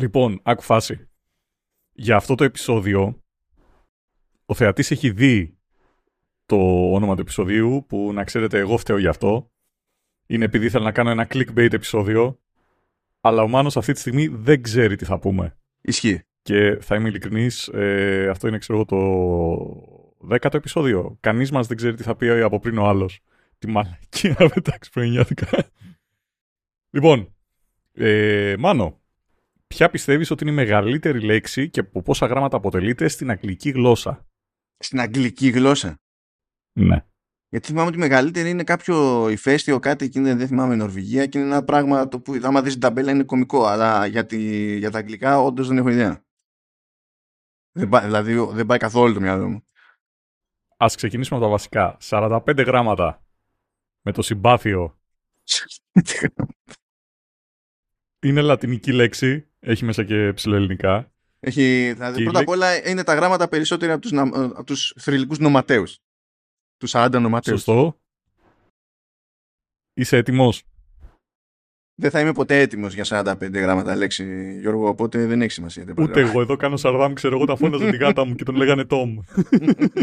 Λοιπόν, άκου φάση. Για αυτό το επεισόδιο, ο θεατής έχει δει το όνομα του επεισοδίου, που να ξέρετε εγώ φταίω γι' αυτό. Είναι επειδή ήθελα να κάνω ένα clickbait επεισόδιο, αλλά ο Μάνος αυτή τη στιγμή δεν ξέρει τι θα πούμε. Ισχύει. Και θα είμαι ειλικρινής, ε, αυτό είναι ξέρω εγώ το δέκατο επεισόδιο. Κανείς μας δεν ξέρει τι θα πει από πριν ο άλλος. Τι μαλακία μεταξύ πρωινιάτικα. λοιπόν, ε, Μάνο, ποια πιστεύεις ότι είναι η μεγαλύτερη λέξη και από πόσα γράμματα αποτελείται στην αγγλική γλώσσα; Στην αγγλική γλώσσα. Ναι. Γιατί θυμάμαι ότι η μεγαλύτερη είναι κάποιο ηφαίστειο, κάτι εκείνη δεν θυμάμαι Νορβηγία και είναι ένα πράγμα το που άμα δεις την ταμπέλα είναι κωμικό. Αλλά για, τη, για τα αγγλικά όντως δεν έχω ιδέα. Δεν πάει, δηλαδή δεν πάει καθόλου το μυαλό μου. Ας ξεκινήσουμε από τα βασικά. 45 γράμματα με το συμπάθειο. Είναι λατινική λέξη. Έχει μέσα και ψηλοελληνικά. Έχει, δηλαδή, Και η πρώτα απ' λέξη- όλα είναι τα γράμματα περισσότερα από τους, να- από τους θρηλυκούς νοματέους. Τους 40 νοματέους. Σωστό. Είσαι έτοιμος; Δεν θα είμαι ποτέ έτοιμος για 45 γράμματα λέξη, Γιώργο, οπότε δεν έχει σημασία. δεν Ούτε παρά. εγώ εδώ κάνω σαρδάμ, ξέρω εγώ τα φώναζα τη γάτα μου και τον λέγανε Τόμ.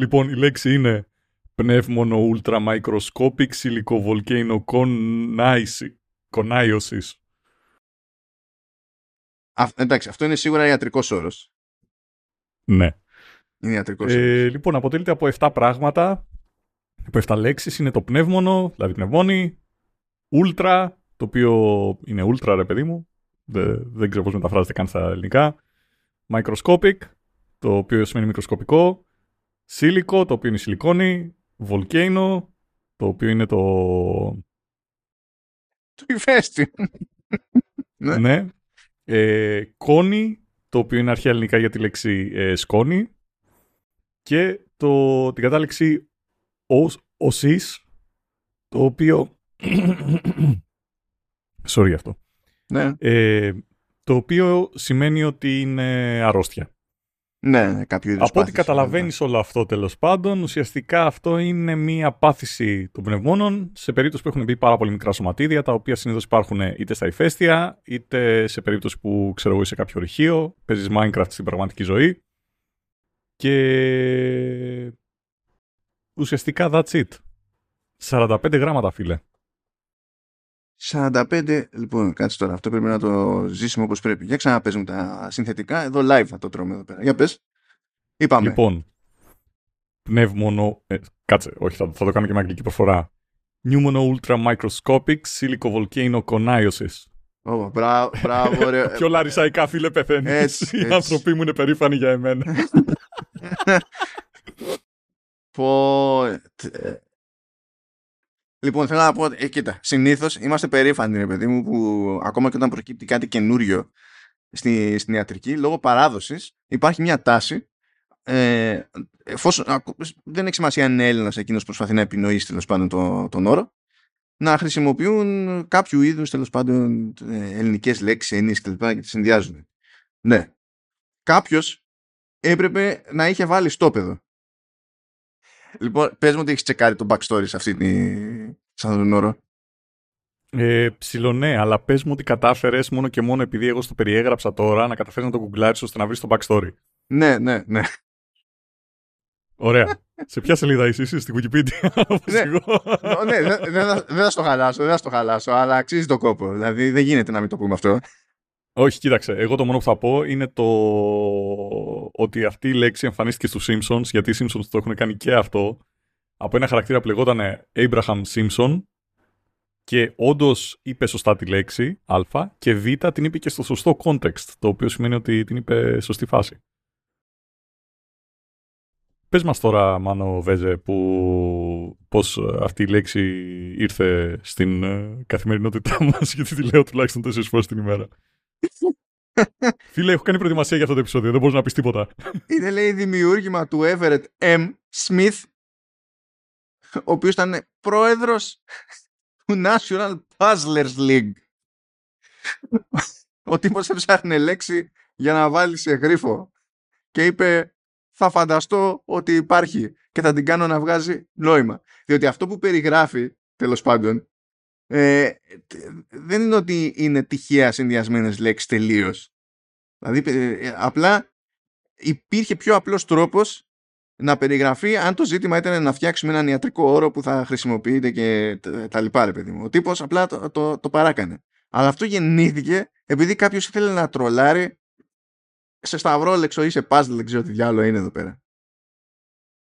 λοιπόν, η λέξη είναι πνεύμονο ultra microscopic silicovolcano coniosis. Α, εντάξει, αυτό είναι σίγουρα ιατρικός όρος. Ναι. Είναι ιατρικός όρος. Ε, λοιπόν, αποτελείται από 7 πράγματα. Από 7 λέξεις είναι το πνεύμονο, δηλαδή πνευμόνι, ultra, το οποίο είναι ultra ρε παιδί μου, δεν, δεν ξέρω πώς μεταφράζεται καν στα ελληνικά, microscopic, το οποίο σημαίνει μικροσκοπικό, σίλικο, το οποίο είναι σιλικόνη, volcano, το οποίο είναι το... Το ηφαίστειο. Ναι. ναι. Ε, κόνη, το οποίο είναι αρχαία ελληνικά για τη λέξη ε, σκόνη και το, την κατάληξη ως, οσίς, το οποίο... Sorry αυτό. ναι. Ε, το οποίο σημαίνει ότι είναι αρρώστια. Ναι, ναι, κάποιο είδους Από ό,τι πάθηση, καταλαβαίνεις όλο αυτό τέλος πάντων, ουσιαστικά αυτό είναι μία πάθηση των πνευμόνων σε περίπτωση που έχουν μπει πάρα πολύ μικρά σωματίδια, τα οποία συνήθως υπάρχουν είτε στα ηφαίστεια, είτε σε περίπτωση που ξέρω εγώ είσαι κάποιο ρηχείο, παίζεις Minecraft στην πραγματική ζωή. Και ουσιαστικά that's it. 45 γράμματα φίλε. 45, λοιπόν, κάτσε τώρα, αυτό πρέπει να το ζήσουμε όπως πρέπει. Για ξαναπέζουμε τα συνθετικά, εδώ live θα το τρώμε εδώ πέρα. Για πες. Είπαμε. Λοιπόν, πνεύμονο. Ε, κάτσε, όχι, θα, θα το κάνω και με αγγλική προφορά. Pneumono ultra microscopic silicovolcano coniosis. Ω, μπράβο, μπράβο, ρε. Πιο λαρισαϊκά, φίλε, πεθαίνεις. Έτσι, Οι έτσι. άνθρωποι μου είναι περήφανοι για εμένα. Πω... τε- Λοιπόν, θέλω να πω, ε, κοίτα, συνήθως είμαστε περήφανοι, ρε παιδί μου, που ακόμα και όταν προκύπτει κάτι καινούριο στη, στην ιατρική, λόγω παράδοσης υπάρχει μια τάση, ε, εφόσον, ακου- δεν έχει σημασία αν είναι Έλληνας εκείνος που προσπαθεί να επινοήσει τέλος πάντων το, τον όρο, να χρησιμοποιούν κάποιου είδους τέλος πάντων ε, ελληνικές λέξεις, έννοιες κλπ. και τις συνδυάζουν. Ναι. Κάποιος έπρεπε να είχε βάλει στόπεδο. Λοιπόν, πες μου ότι έχεις τσεκάρει το backstory σε αυτή τη... σε αυτόν τον όρο. ε, ψιλονέ, αλλά πες μου ότι κατάφερες μόνο και μόνο επειδή εγώ στο περιέγραψα τώρα να καταφέρεις να το γκουγκλάρεις ώστε να βρεις το backstory. Ναι, ναι, ναι. Ωραία. Σε ποια σελίδα είσαι, είσαι στην Wikipedia, όπως Ναι. εγώ. Ω, ναι, δεν δεν θα, δεν θα στο χαλάσω, δεν θα στο χαλάσω, αλλά αξίζει το κόπο. Δηλαδή δεν γίνεται να μην το πούμε αυτό. Όχι, κοίταξε. Εγώ το μόνο που θα πω είναι το ότι αυτή η λέξη εμφανίστηκε στους Simpsons, γιατί οι Simpsons το έχουν κάνει και αυτό, από ένα χαρακτήρα που λεγόταν Abraham Simpson και όντως είπε σωστά τη λέξη Α και Β την είπε και στο σωστό context, το οποίο σημαίνει ότι την είπε σωστή φάση. Πες μας τώρα, Μάνο Βέζε, που πώς ε, αυτή η λέξη ήρθε στην ε, καθημερινότητά μας, γιατί τη λέω τουλάχιστον τέσσερις φορές την ημέρα. Φίλε, έχω κάνει προετοιμασία για αυτό το επεισόδιο. Δεν μπορείς να πεις τίποτα. Είναι λέει δημιούργημα του Everett M. Smith, ο οποίος ήταν πρόεδρος του National Puzzlers League. Ο τύπος έψαχνε λέξη για να βάλει σε γρίφο και είπε θα φανταστώ ότι υπάρχει και θα την κάνω να βγάζει νόημα. Διότι αυτό που περιγράφει, τέλος πάντων, Ε, δεν είναι ότι είναι τυχαία συνδυασμένες λέξεις τελείως. Δηλαδή, ε, απλά υπήρχε πιο απλός τρόπος να περιγραφεί αν το ζήτημα ήταν να φτιάξουμε έναν ιατρικό όρο που θα χρησιμοποιείται και τα λοιπά, ρε παιδί μου. Ο τύπος απλά το, το, το παράκανε. Αλλά αυτό γεννήθηκε επειδή κάποιος ήθελε να τρολάρει σε σταυρόλεξο ή σε puzzle, δεν ξέρω τι διάλογο είναι εδώ πέρα.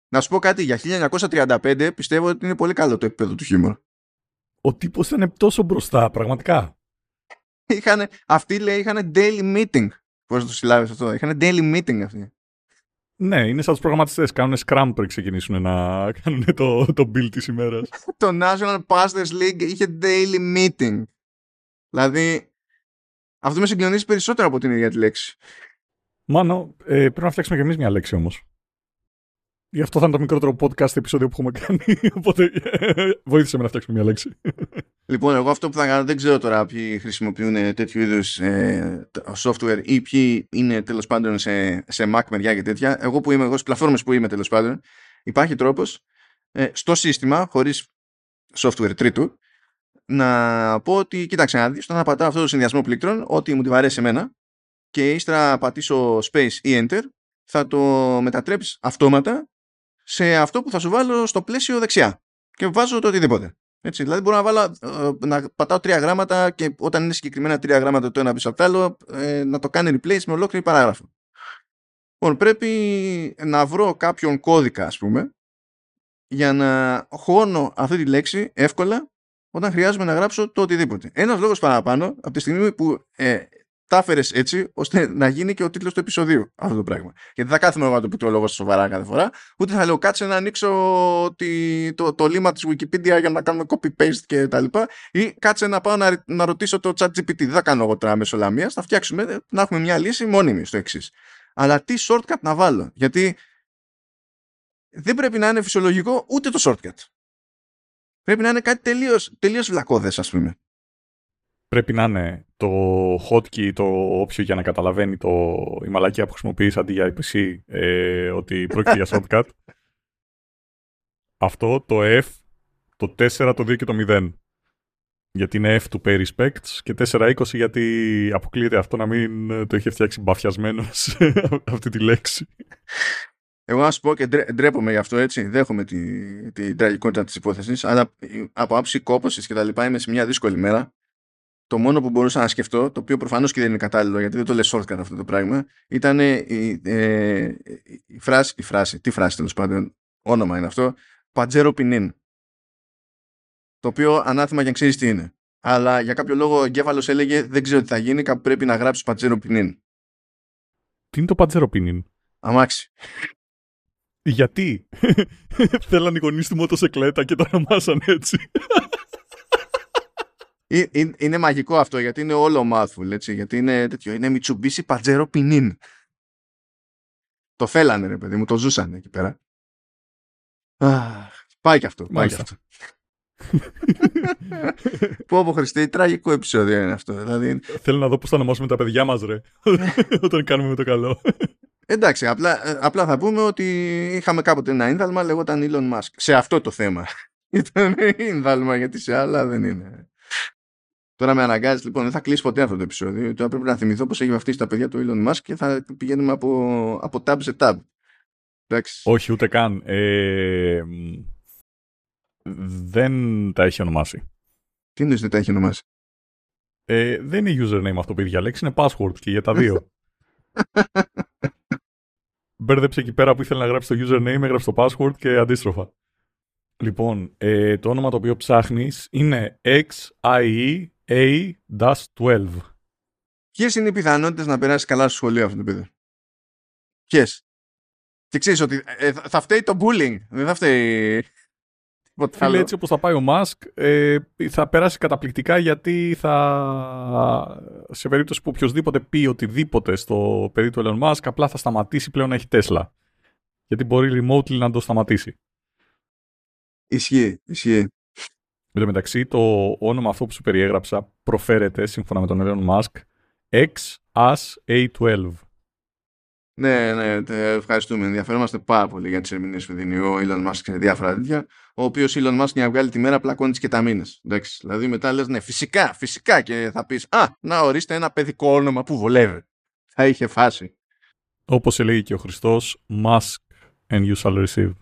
Να σου πω κάτι, για 1935 πιστεύω ότι είναι πολύ καλό το επίπεδο του χιούμορ. Ο τύπος ήταν τόσο μπροστά, πραγματικά. Είχανε, αυτοί λέει είχαν daily meeting. Πώς το συλλάβεις αυτό; Είχαν daily meeting αυτοί. Ναι, είναι σαν τους προγραμματιστές. Κάνουν scrum πριν ξεκινήσουν να κάνουν το, το build της ημέρας. το National Pastors League είχε daily meeting. Δηλαδή, αυτό με συγκλονίζει περισσότερο από την ίδια τη λέξη. Μάνο, ε, πρέπει να φτιάξουμε κι εμείς μια λέξη όμως. Γι' αυτό θα είναι το μικρότερο podcast επεισόδιο που έχουμε κάνει. Οπότε βοήθησε με να φτιάξουμε μια λέξη. Λοιπόν, εγώ αυτό που θα κάνω δεν ξέρω τώρα ποιοι χρησιμοποιούν τέτοιου είδους ε, software ή ποιοι είναι τέλος πάντων σε, σε Mac μεριά και τέτοια. Εγώ που είμαι, εγώ στις πλατφόρμες που είμαι τέλος πάντων, υπάρχει τρόπος ε, στο σύστημα, χωρίς software τρίτου, να πω ότι κοίταξε να δεις, όταν θα πατάω αυτό το συνδυασμό πλήκτρων, ότι μου τη βαρέσει εμένα και ύστερα πατήσω space ή enter, θα το μετατρέψεις αυτόματα σε αυτό που θα σου βάλω στο πλαίσιο δεξιά. Και βάζω το οτιδήποτε. Έτσι, δηλαδή μπορώ να, βάλω, ε, να πατάω τρία γράμματα και όταν είναι συγκεκριμένα τρία γράμματα το ένα πίσω από το άλλο ε, να το κάνει replace με ολόκληρη παράγραφο. Λοιπόν, πρέπει να βρω κάποιον κώδικα ας πούμε για να χώνω αυτή τη λέξη εύκολα όταν χρειάζομαι να γράψω το οτιδήποτε. Ένας λόγος παραπάνω από τη στιγμή που ε, τα έφερες έτσι ώστε να γίνει και ο τίτλος του επεισοδίου αυτό το πράγμα. Γιατί δεν θα κάθομαι εγώ να το πληκτρολόγο σοβαρά κάθε φορά, ούτε θα λέω κάτσε να ανοίξω τη, το, το λίμα της Wikipedia για να κάνουμε copy-paste και τα λοιπά, ή κάτσε να πάω να, να ρωτήσω το chat GPT. Δεν θα κάνω εγώ τώρα μέσω λαμία, θα φτιάξουμε να έχουμε μια λύση μόνιμη στο εξής. Αλλά τι shortcut να βάλω, γιατί δεν πρέπει να είναι φυσιολογικό ούτε το shortcut. Πρέπει να είναι κάτι τελείως τελείως βλακώδες ας πούμε πρέπει να είναι το hotkey, το όποιο για να καταλαβαίνει το, η μαλακία που χρησιμοποιείς αντί για IPC ε, ότι πρόκειται για shortcut. Αυτό, το F, το 4, το 2 και το 0. Γιατί είναι F του pay respects και 4-20 γιατί αποκλείεται αυτό να μην το είχε φτιάξει μπαφιασμένος αυτή τη λέξη. Εγώ να σου πω και ντρέπομαι γι' αυτό έτσι. Δέχομαι την τη τραγικότητα της υπόθεσης, αλλά από άψη κόπωσης και τα λοιπά είμαι σε μια δύσκολη μέρα το μόνο που μπορούσα να σκεφτώ, το οποίο προφανώς και δεν είναι κατάλληλο γιατί δεν το λέει shortcut αυτό το πράγμα, ήταν η, ε, η, φράση, η φράση, τι φράση τέλος πάντων, όνομα είναι αυτό, Παντζέρο Πινίν. Το οποίο ανάθεμα για να ξέρεις τι είναι. Αλλά για κάποιο λόγο ο εγκέφαλος έλεγε δεν ξέρω τι θα γίνει, κάπου πρέπει να γράψεις Παντζέρο Πινίν. Τι είναι το Παντζέρο Πινίν; Αμάξι. Γιατί; Θέλαν οι γονείς του μοτοσεκλέτα και το ονομάσαν έτσι. Είναι, μαγικό αυτό γιατί είναι όλο mouthful, έτσι, γιατί είναι τέτοιο, είναι Mitsubishi Pajero Pinin. Το θέλανε ρε παιδί μου, το ζούσαν εκεί πέρα. πάει και αυτό, πάει και αυτό. Πω πω Χριστέ, τραγικό επεισόδιο είναι αυτό. Δηλαδή... Θέλω να δω πώς θα ονομάσουμε τα παιδιά μας ρε, όταν κάνουμε το καλό. Εντάξει, απλά, ε, απλά θα πούμε ότι είχαμε κάποτε ένα ίνδαλμα λεγόταν Elon Musk. Σε αυτό το θέμα. Ήταν ίνδαλμα γιατί σε άλλα δεν είναι. Τώρα με αναγκάζεις, λοιπόν, δεν θα κλείσει ποτέ αυτό το επεισόδιο. Τώρα πρέπει να θυμηθώ πώ έχει βαφτίσει τα παιδιά του Elon Musk και θα πηγαίνουμε από, από tab σε tab. Εντάξει. Όχι, ούτε καν. Ε, δεν τα έχει ονομάσει. Τι είναι δεν τα έχει ονομάσει; Ε, δεν είναι username αυτό που έχει διαλέξει, είναι password και για τα δύο. Μπέρδεψε εκεί πέρα που ήθελε να γράψει το username, έγραψε το password και αντίστροφα. Λοιπόν, ε, το όνομα το οποίο ψάχνεις είναι XIE a-12. Ποιες είναι οι πιθανότητες να περάσει καλά στο σχολείο αυτό το παιδί; Ποιες; Και ξέρεις ότι ε, θα φταίει το bullying. Δεν θα φταίει. Φίλε, έτσι όπως θα πάει ο Μάσκ, ε, θα περάσει καταπληκτικά γιατί θα, σε περίπτωση που οποιοδήποτε πει οτιδήποτε στο παιδί του Elon Musk, απλά θα σταματήσει πλέον να έχει Τέσλα. Γιατί μπορεί remotely να το σταματήσει. Ισχύει, ισχύει. Εν τω μεταξύ, το όνομα αυτό που σου περιέγραψα προφέρεται, σύμφωνα με τον Elon Musk, XAS-A12. Ναι, ναι, ευχαριστούμε. Ενδιαφέρομαστε πάρα πολύ για τις ερμηνείες που δίνει ο Elon Musk σε διάφορα τέτοια. ο οποίος Elon Musk να βγάλει τη μέρα πλακώνει και τα μήνες. Δηλαδή μετά λες, ναι, φυσικά, φυσικά και θα πεις Α, να ορίστε ένα παιδικό όνομα που βολεύει. Θα είχε φάση. Όπως έλεγε και ο Χριστός, Musk and you shall receive.